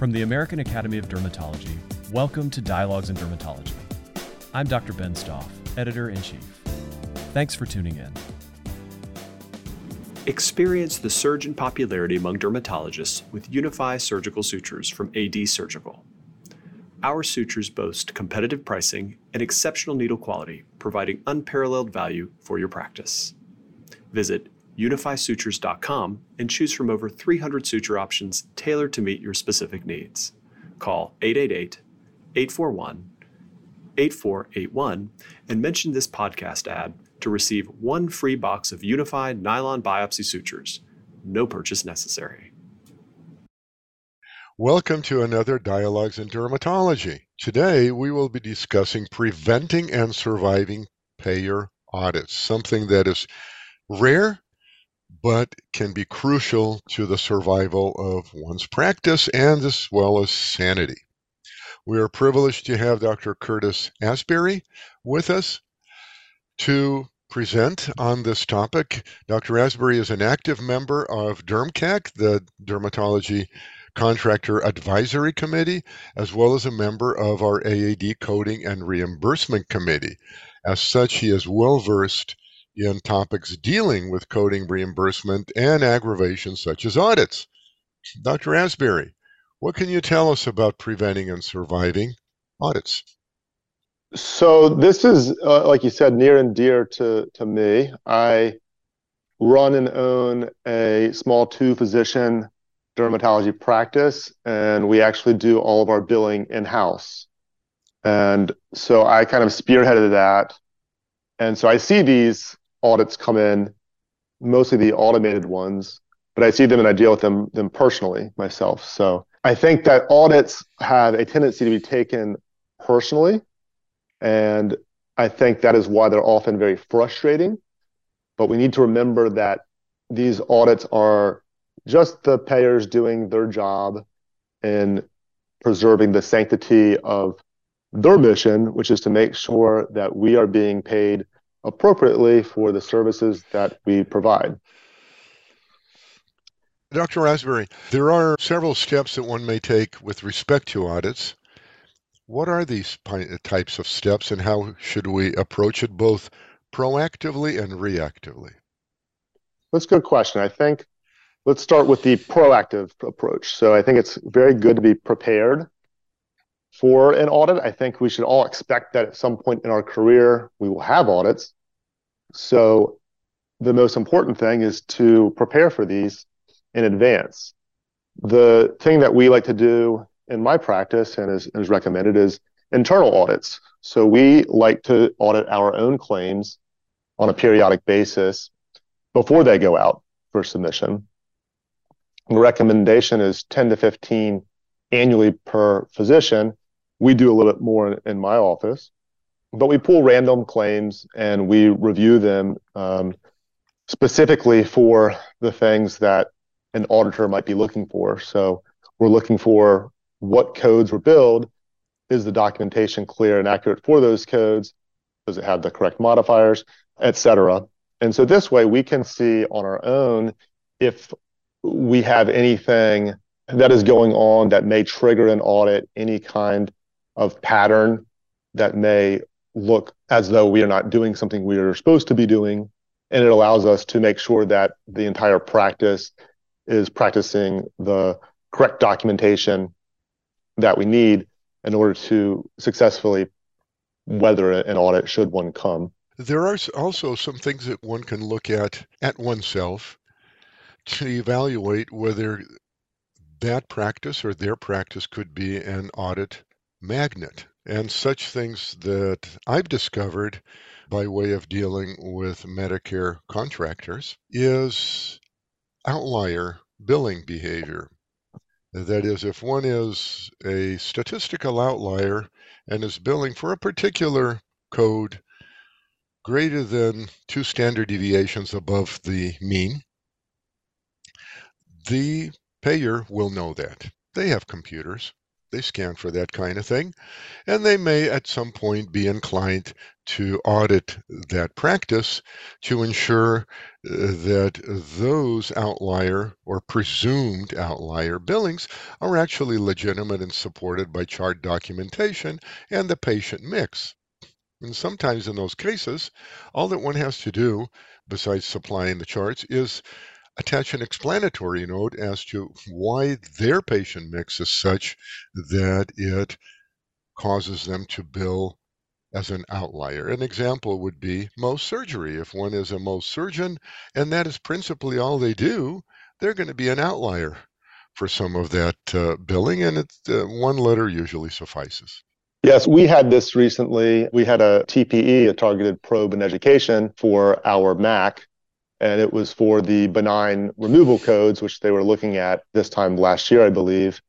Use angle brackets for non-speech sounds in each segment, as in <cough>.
From the American Academy of Dermatology, welcome to Dialogues in Dermatology. I'm Dr. Ben Stoff, Editor in Chief. Thanks for tuning in. Experience the surge in popularity among dermatologists with Unify Surgical Sutures from AD Surgical. Our sutures boast competitive pricing and exceptional needle quality, providing unparalleled value for your practice. Visit unifysutures.com and choose from over 300 suture options tailored to meet your specific needs. Call 888 841 8481 and mention this podcast ad to receive one free box of unified nylon biopsy sutures. No purchase necessary. Welcome to another Dialogues in Dermatology. Today we will be discussing preventing and surviving payer audits, something that is rare but can be crucial to the survival of one's practice and as well as sanity. We are privileged to have Dr. Curtis Asbury with us to present on this topic. Dr. Asbury is an active member of DermCAC, the Dermatology Contractor Advisory Committee, as well as a member of our AAD Coding and Reimbursement Committee. As such, he is well versed in topics dealing with coding reimbursement and aggravations such as audits. Dr. Asbury, what can you tell us about preventing and surviving audits? So this is, uh, like you said, near and dear to to me. I run and own a small two physician dermatology practice, and we actually do all of our billing in house. And so I kind of spearheaded that. And so I see these audits come in, mostly the automated ones, but I see them and I deal with them them personally myself. So I think that audits have a tendency to be taken personally, and I think that is why they're often very frustrating. But we need to remember that these audits are just the payers doing their job in preserving the sanctity of their mission, which is to make sure that we are being paid appropriately for the services that we provide. Dr. Asbury, there are several steps that one may take with respect to audits. What are these types of steps and how should we approach it both proactively and reactively? That's a good question. I think let's start with the proactive approach. So I think it's very good to be prepared for an audit. I think we should all expect that at some point in our career, we will have audits. So the most important thing is to prepare for these in advance. The thing that we like to do in my practice and is, is recommended is internal audits. So we like to audit our own claims on a periodic basis before they go out for submission. The recommendation is 10 to 15 annually per physician we do a little bit more in, in my office, but we pull random claims and we review them um, specifically for the things that an auditor might be looking for. So we're looking for what codes were billed. Is the documentation clear and accurate for those codes? Does it have the correct modifiers, et cetera? And so this way we can see on our own if we have anything that is going on that may trigger an audit, any kind of pattern that may look as though we are not doing something we are supposed to be doing. And it allows us to make sure that the entire practice is practicing the correct documentation that we need in order to successfully weather an audit should one come. There are also some things that one can look at at oneself to evaluate whether that practice or their practice could be an audit magnet and such things that I've discovered by way of dealing with Medicare contractors is outlier billing behavior. That is, if one is a statistical outlier and is billing for a particular code greater than two standard deviations above the mean, the payer will know that. They have computers They scan for that kind of thing. And they may at some point be inclined to audit that practice to ensure uh, that those outlier or presumed outlier billings are actually legitimate and supported by chart documentation and the patient mix. And sometimes in those cases, all that one has to do, besides supplying the charts, is attach an explanatory note as to why their patient mix is such that it causes them to bill as an outlier. An example would be Mohs surgery. If one is a Mohs surgeon and that is principally all they do, they're going to be an outlier for some of that uh, billing, and it's, uh, one letter usually suffices. Yes, we had this recently. We had a TPE, a targeted probe in education for our MAC, and it was for the benign removal codes, which they were looking at this time last year, I believe.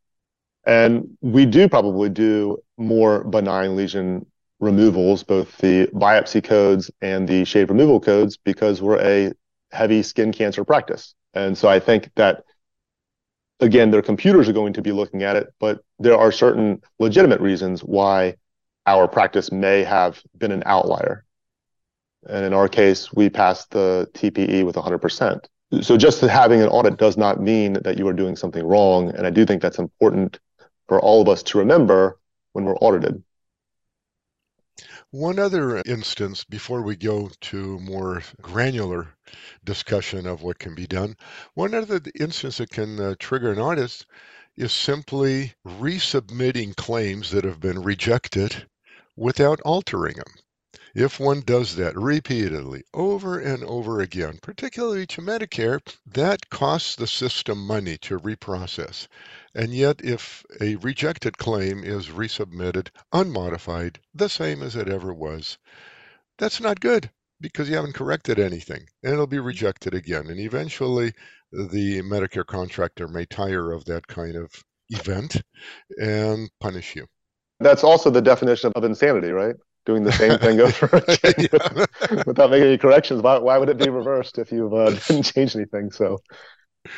And we do probably do more benign lesion removals, both the biopsy codes and the shave removal codes, because we're a heavy skin cancer practice. And so I think that, again, their computers are going to be looking at it, but there are certain legitimate reasons why our practice may have been an outlier. And in our case, we passed the TPE with 100%. So just having an audit does not mean that you are doing something wrong. And I do think that's important for all of us to remember when we're audited. One other instance before we go to more granular discussion of what can be done, one other instance that can uh, trigger an audit is simply resubmitting claims that have been rejected without altering them. If one does that repeatedly, over and over again, particularly to Medicare, that costs the system money to reprocess. And yet, if a rejected claim is resubmitted unmodified, the same as it ever was, that's not good because you haven't corrected anything and it'll be mm. rejected again. And eventually, the Medicare contractor may tire of that kind of event and punish you. That's also the definition of insanity, right? Doing the same thing over <laughs> again <laughs> without making any corrections. Why, why would it be <laughs> reversed if you uh, didn't change anything? So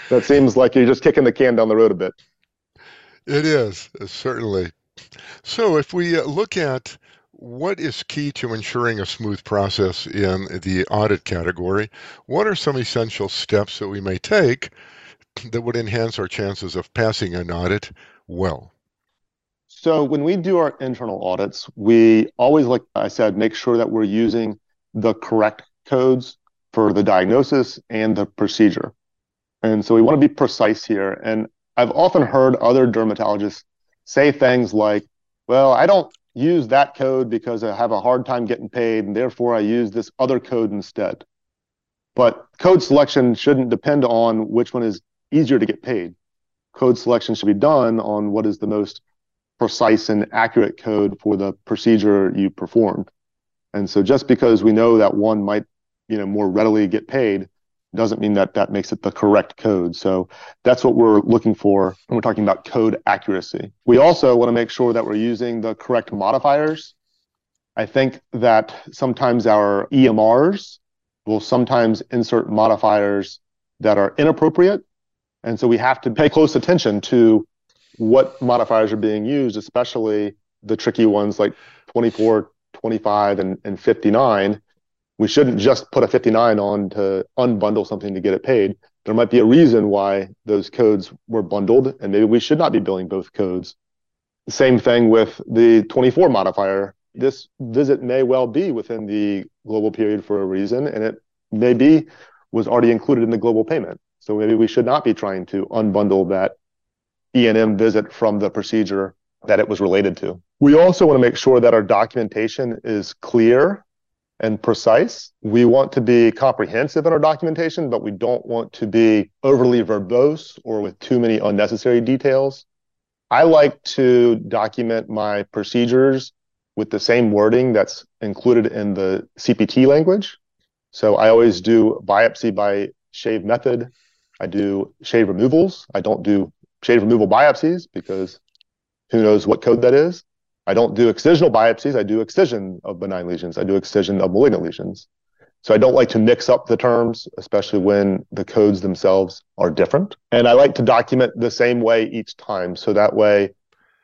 that seems like you're just kicking the can down the road a bit. It is, uh, certainly. So if we uh, look at what is key to ensuring a smooth process in the audit category, what are some essential steps that we may take that would enhance our chances of passing an audit well? So when we do our internal audits, we always, like I said, make sure that we're using the correct codes for the diagnosis and the procedure. And so we want to be precise here. And I've often heard other dermatologists say things like, well, I don't use that code because I have a hard time getting paid, and therefore I use this other code instead. But code selection shouldn't depend on which one is easier to get paid. Code selection should be done on what is the most precise and accurate code for the procedure you performed. And so just because we know that one might, you know, more readily get paid doesn't mean that that makes it the correct code. So that's what we're looking for when we're talking about code accuracy. We also want to make sure that we're using the correct modifiers. I think that sometimes our EMRs will sometimes insert modifiers that are inappropriate. And so we have to pay close attention to what modifiers are being used, especially the tricky ones like 24, 25, and, and 59. We shouldn't just put a 59 on to unbundle something to get it paid. There might be a reason why those codes were bundled, and maybe we should not be billing both codes. Same thing with the 24 modifier. This visit may well be within the global period for a reason, and it maybe was already included in the global payment. So maybe we should not be trying to unbundle that E&M visit from the procedure that it was related to. We also want to make sure that our documentation is clear and precise. We want to be comprehensive in our documentation, but we don't want to be overly verbose or with too many unnecessary details. I like to document my procedures with the same wording that's included in the CPT language. So I always do biopsy by shave method. I do shave removals. I don't do shave removal biopsies because who knows what code that is. I don't do excisional biopsies. I do excision of benign lesions. I do excision of malignant lesions. So I don't like to mix up the terms, especially when the codes themselves are different. And I like to document the same way each time. So that way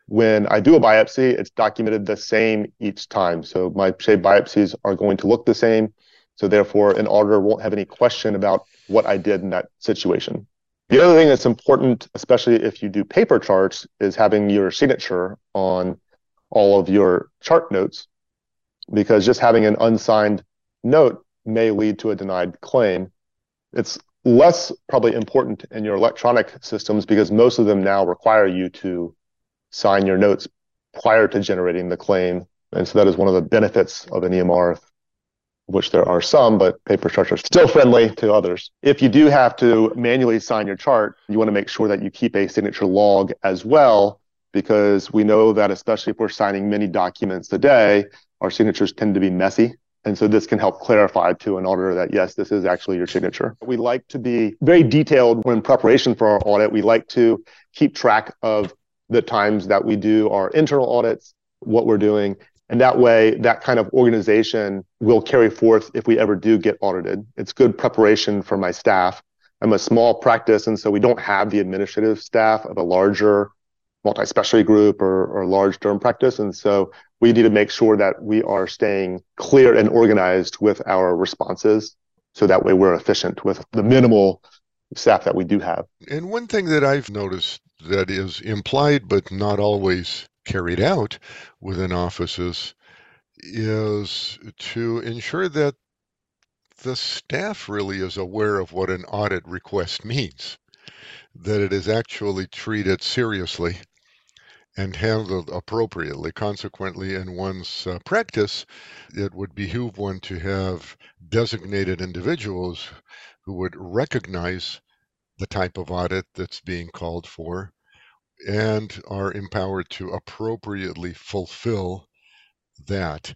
when I do a biopsy, it's documented the same each time. So my shave biopsies are going to look the same. So therefore, an auditor won't have any question about what I did in that situation. The other thing that's important, especially if you do paper charts, is having your signature on all of your chart notes, because just having an unsigned note may lead to a denied claim. It's less probably important in your electronic systems because most of them now require you to sign your notes prior to generating the claim. And so that is one of the benefits of an EMR which there are some, but paper charts are still friendly to others. If you do have to manually sign your chart, you want to make sure that you keep a signature log as well, because we know that especially if we're signing many documents a day, our signatures tend to be messy. And so this can help clarify to an auditor that yes, this is actually your signature. We like to be very detailed when preparation for our audit. We like to keep track of the times that we do our internal audits, what we're doing, and that way, that kind of organization will carry forth if we ever do get audited. It's good preparation for my staff. I'm a small practice, and so we don't have the administrative staff of a larger multi-specialty group or, or large derm practice. And so we need to make sure that we are staying clear and organized with our responses so that way we're efficient with the minimal staff that we do have. And one thing that I've noticed that is implied but not always carried out within offices is to ensure that the staff really is aware of what an audit request means, that it is actually treated seriously and handled appropriately. Consequently, in one's uh, practice, it would behoove one to have designated individuals who would recognize the type of audit that's being called for and are empowered to appropriately fulfill that.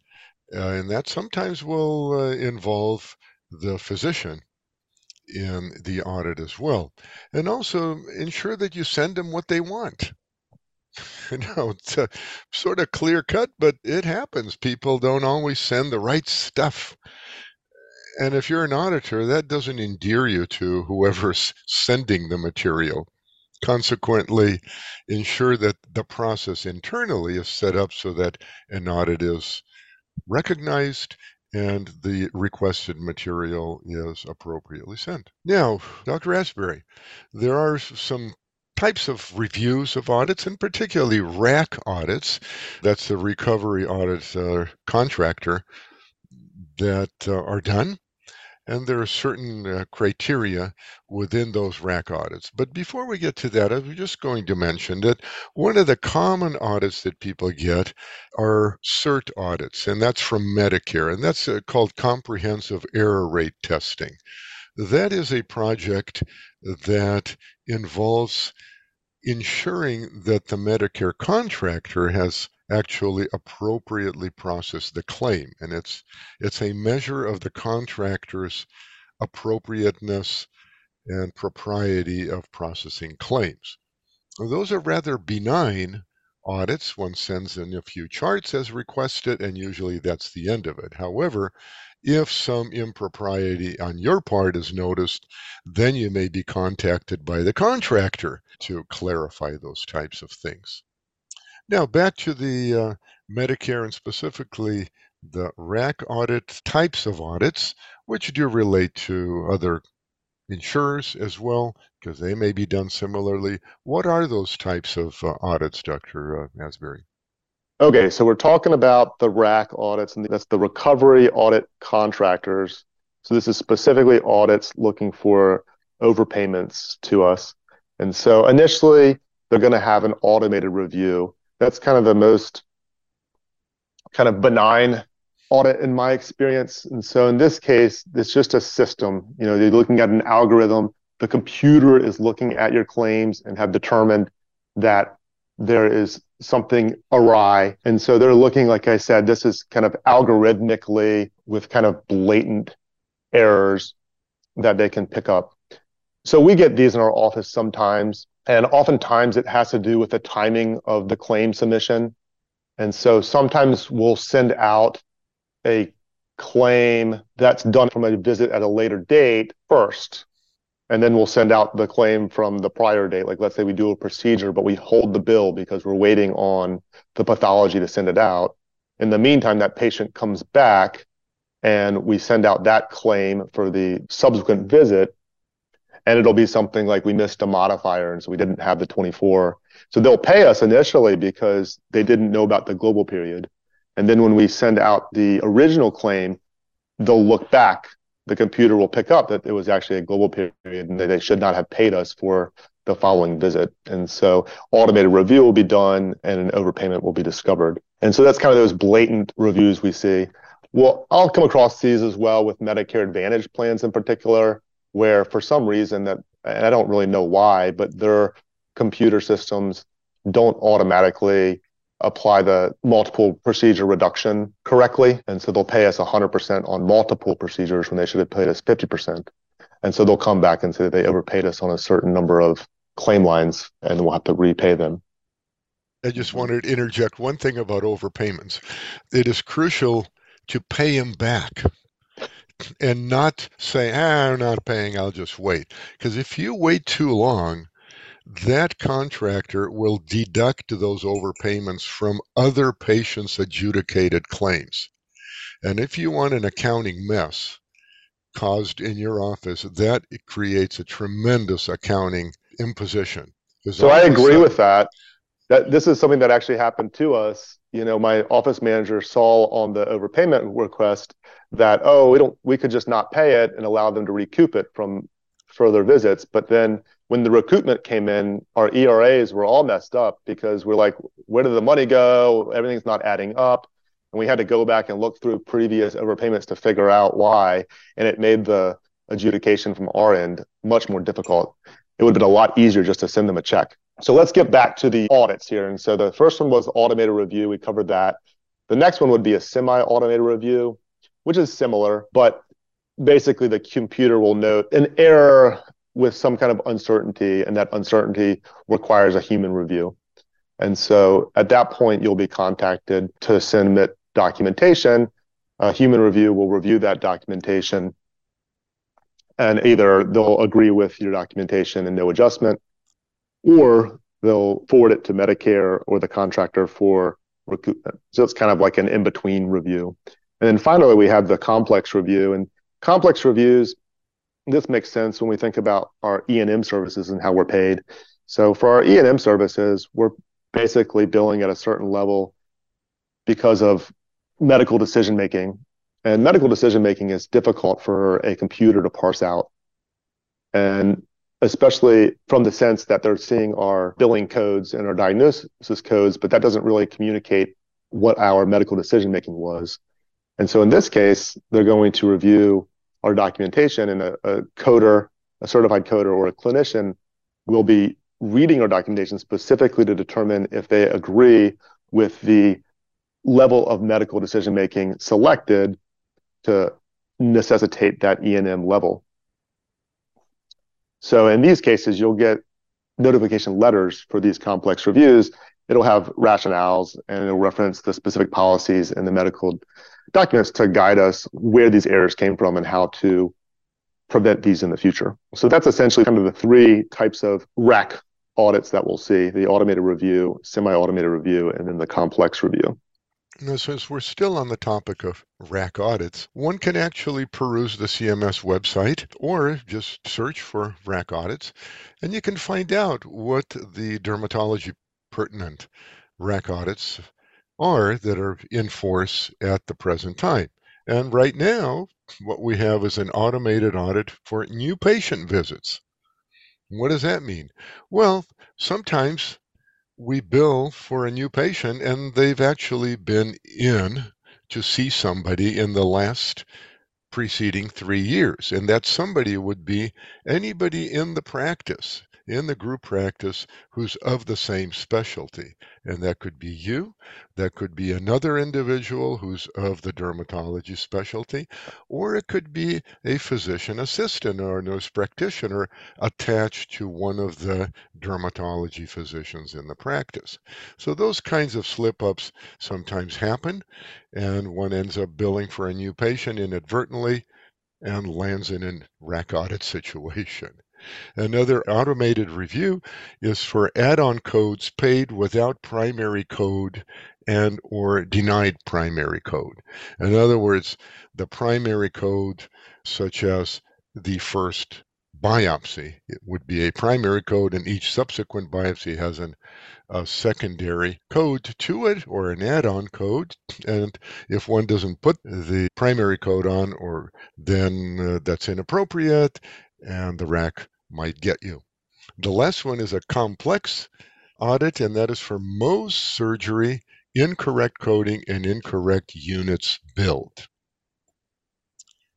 Uh, and that sometimes will uh, involve the physician in the audit as well. And also ensure that you send them what they want. <laughs> you know, it's a sort of clear cut, but it happens. People don't always send the right stuff. And if you're an auditor, that doesn't endear you to whoever's <laughs> sending the material. Consequently, ensure that the process internally is set up so that an audit is recognized and the requested material is appropriately sent. Now, Dr. Asbury, there are some types of reviews of audits, and particularly RAC audits. That's the recovery audit uh, contractor that uh, are done and there are certain uh, criteria within those RAC audits. But before we get to that, I was just going to mention that one of the common audits that people get are CERT audits, and that's from Medicare, and that's uh, called Comprehensive Error Rate Testing. That is a project that involves ensuring that the Medicare contractor has actually appropriately process the claim. And it's, it's a measure of the contractor's appropriateness and propriety of processing claims. Those are rather benign audits. One sends in a few charts as requested, and usually that's the end of it. However, if some impropriety on your part is noticed, then you may be contacted by the contractor to clarify those types of things. Now, back to the uh, Medicare and specifically the RAC audit types of audits, which do relate to other insurers as well, because they may be done similarly. What are those types of uh, audits, Dr. Uh, Asbury? Okay, so we're talking about the RAC audits, and that's the recovery audit contractors. So this is specifically audits looking for overpayments to us. And so initially, they're going to have an automated review that's kind of the most kind of benign audit in my experience. And so in this case, it's just a system. You know, you're looking at an algorithm. The computer is looking at your claims and have determined that there is something awry. And so they're looking, like I said, this is kind of algorithmically with kind of blatant errors that they can pick up. So we get these in our office sometimes. And oftentimes it has to do with the timing of the claim submission. And so sometimes we'll send out a claim that's done from a visit at a later date first. and then we'll send out the claim from the prior date. Like let's say we do a procedure, but we hold the bill because we're waiting on the pathology to send it out. In the meantime, that patient comes back and we send out that claim for the subsequent visit. And it'll be something like we missed a modifier, and so we didn't have the 24. So they'll pay us initially because they didn't know about the global period. And then when we send out the original claim, they'll look back the computer will pick up that it was actually a global period and they should not have paid us for the following visit. And so automated review will be done and an overpayment will be discovered. And so that's kind of those blatant reviews we see. Well, I'll come across these as well with Medicare Advantage plans in particular, where for some reason that, and I don't really know why, but their computer systems don't automatically apply the multiple procedure reduction correctly. And so they'll pay us 100% on multiple procedures when they should have paid us 50%. And so they'll come back and say they overpaid us on a certain number of claim lines and we'll have to repay them. I just wanted to interject one thing about overpayments. It is crucial to pay them back and not say, ah, I'm not paying, I'll just wait. Because if you wait too long, that contractor will deduct those overpayments from other patients' adjudicated claims. And if you want an accounting mess caused in your office, that creates a tremendous accounting imposition. So I agree with that. That this is something that actually happened to us. You know, my office manager saw on the overpayment request that oh, we don't we could just not pay it and allow them to recoup it from further visits. But then when the recoupment came in, our ERAs were all messed up because we're like, where did the money go? Everything's not adding up. And we had to go back and look through previous overpayments to figure out why. And it made the adjudication from our end much more difficult. It would have been a lot easier just to send them a check. So let's get back to the audits here. And so the first one was automated review. We covered that. The next one would be a semi automated review, which is similar, but basically the computer will note an error with some kind of uncertainty, and that uncertainty requires a human review. And so at that point, you'll be contacted to submit documentation. A human review will review that documentation, and either they'll agree with your documentation and no adjustment, or they'll forward it to Medicare or the contractor for recoupment. So it's kind of like an in between review. And then finally, we have the complex review. And complex reviews this makes sense when we think about our E&M services and how we're paid. So for our E&M services, we're basically billing at a certain level because of medical decision making. And medical decision making is difficult for a computer to parse out. And especially from the sense that they're seeing our billing codes and our diagnosis codes, but that doesn't really communicate what our medical decision making was. And so in this case, they're going to review our documentation and a, a coder, a certified coder or a clinician will be reading our documentation specifically to determine if they agree with the level of medical decision making selected to necessitate that E&M level. So in these cases, you'll get notification letters for these complex reviews. It'll have rationales and it'll reference the specific policies and the medical documents to guide us where these errors came from and how to prevent these in the future. So that's essentially kind of the three types of RAC audits that we'll see the automated review, semi automated review, and then the complex review. Now, since we're still on the topic of RAC audits, one can actually peruse the CMS website or just search for RAC audits, and you can find out what the dermatology pertinent RAC audits are that are in force at the present time. And right now, what we have is an automated audit for new patient visits. What does that mean? Well, sometimes we bill for a new patient and they've actually been in to see somebody in the last preceding three years. And that somebody would be anybody in the practice in the group practice who's of the same specialty. And that could be you, that could be another individual who's of the dermatology specialty, or it could be a physician assistant or nurse practitioner attached to one of the dermatology physicians in the practice. So those kinds of slip ups sometimes happen, and one ends up billing for a new patient inadvertently and lands in a RAC audit <laughs> situation. Another automated review is for add-on codes paid without primary code and or denied primary code. In other words, the primary code such as the first biopsy it would be a primary code and each subsequent biopsy has an, a secondary code to it or an add-on code and if one doesn't put the primary code on or then uh, that's inappropriate and the RAC might get you the last one is a complex audit and that is for Mohs surgery incorrect coding and incorrect units billed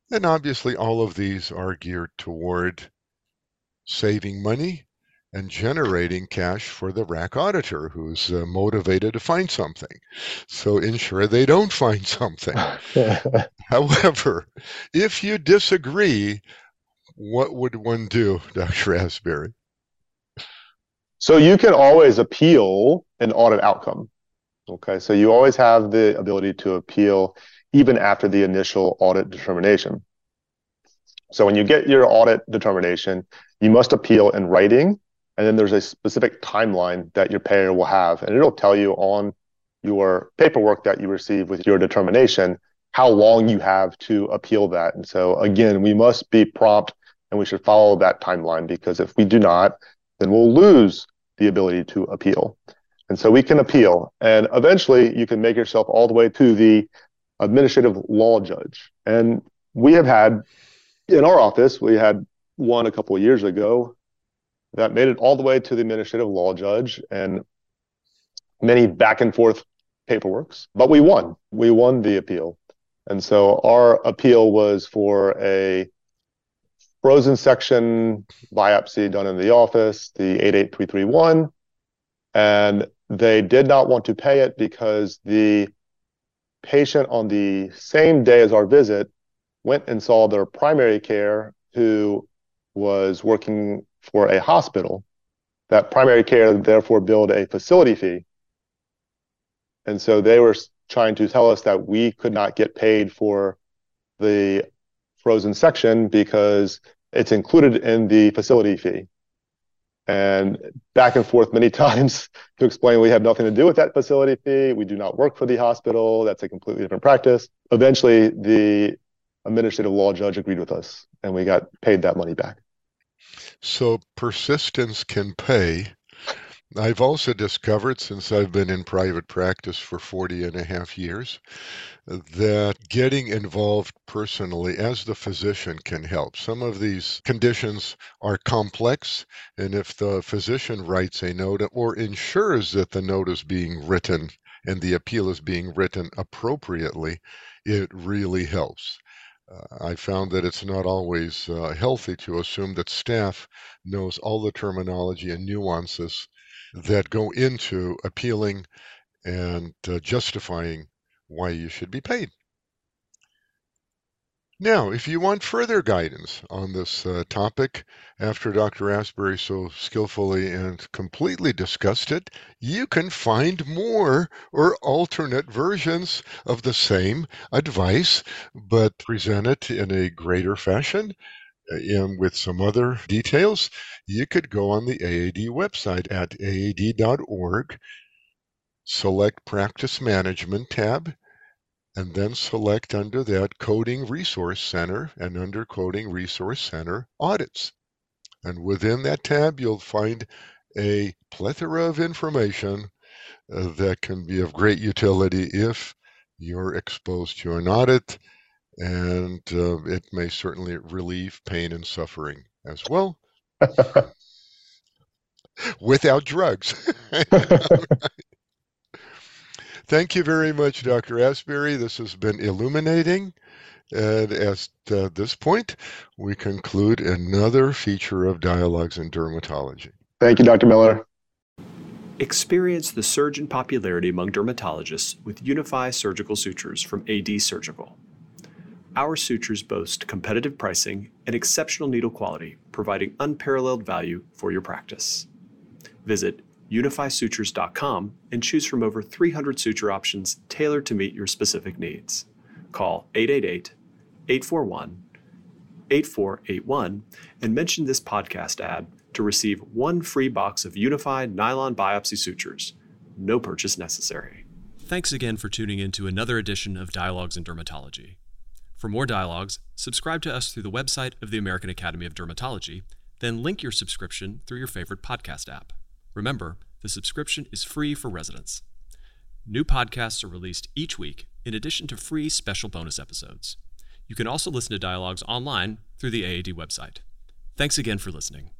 and obviously, all of these are geared toward saving money and generating cash for the RAC auditor who's uh, motivated to find something. So ensure they don't find something. <laughs> However, if you disagree, what would one do, <laughs> Dr. Asbury? So you can always appeal an audit outcome. Okay, so you always have the ability to appeal even after the initial audit determination. So when you get your audit determination, you must appeal in writing, and then there's a specific timeline that your payer will have, and it'll tell you on your paperwork that you receive with your determination how long you have to appeal that. And so again, we must be prompt and we should follow that timeline because if we do not, then we'll lose the ability to appeal. And so we can appeal, and eventually you can make yourself all the way to the administrative law judge. And we have had in our office, we had one a couple of years ago that made it all the way to the administrative law judge and many back and forth paperworks, but we won. We won the appeal. And so our appeal was for a frozen section biopsy done in the office, the 88331. And they did not want to pay it because the patient on the same day as our visit went and saw their primary care who was working for a hospital. That primary care therefore billed a facility fee. And so they were trying to tell us that we could not get paid for the frozen section because it's included in the facility fee. And back and forth many <laughs> times to explain we have nothing to do with that facility fee. We do not work for the hospital. That's a completely different practice. Eventually, the administrative law judge agreed with us and we got paid that money back. So persistence can pay. I've also discovered since I've been in private practice for 40 and a half years that getting involved personally as the physician can help. Some of these conditions are complex, and if the physician writes a note or ensures that the note is being written and the appeal is being written appropriately, it really helps. Uh, I found that it's not always uh, healthy to assume that staff knows all the terminology and nuances that go into appealing and uh, justifying why you should be paid. Now, if you want further guidance on this uh, topic, after Dr. Asbury so skillfully and completely discussed it, you can find more or alternate versions of the same advice, but presented in a greater fashion uh, with some other details. You could go on the AAD website at aad.org, select Practice Management tab, and then select under that Coding Resource Center and under Coding Resource Center Audits. And within that tab, you'll find a plethora of information uh, that can be of great utility if you're exposed to an audit, and uh, it may certainly relieve pain and suffering as well. <laughs> Without drugs. <laughs> Thank you very much, Dr. Asbury. This has been illuminating. And at uh, this point, we conclude another feature of Dialogues in Dermatology. Thank you, Dr. Miller. Experience the surge in popularity among dermatologists with Unify Surgical Sutures from AD Surgical. Our sutures boast competitive pricing and exceptional needle quality, providing unparalleled value for your practice. Visit unifysutures.com and choose from over 300 suture options tailored to meet your specific needs. Call 888 841 8481 and mention this podcast ad to receive one free box of unified nylon biopsy sutures. No purchase necessary. Thanks again for tuning in to another edition of Dialogues in Dermatology. For more dialogues, subscribe to us through the website of the American Academy of Dermatology, then link your subscription through your favorite podcast app. Remember, the subscription is free for residents. New podcasts are released each week, in addition to free special bonus episodes. You can also listen to dialogues online through the AAD website. Thanks again for listening.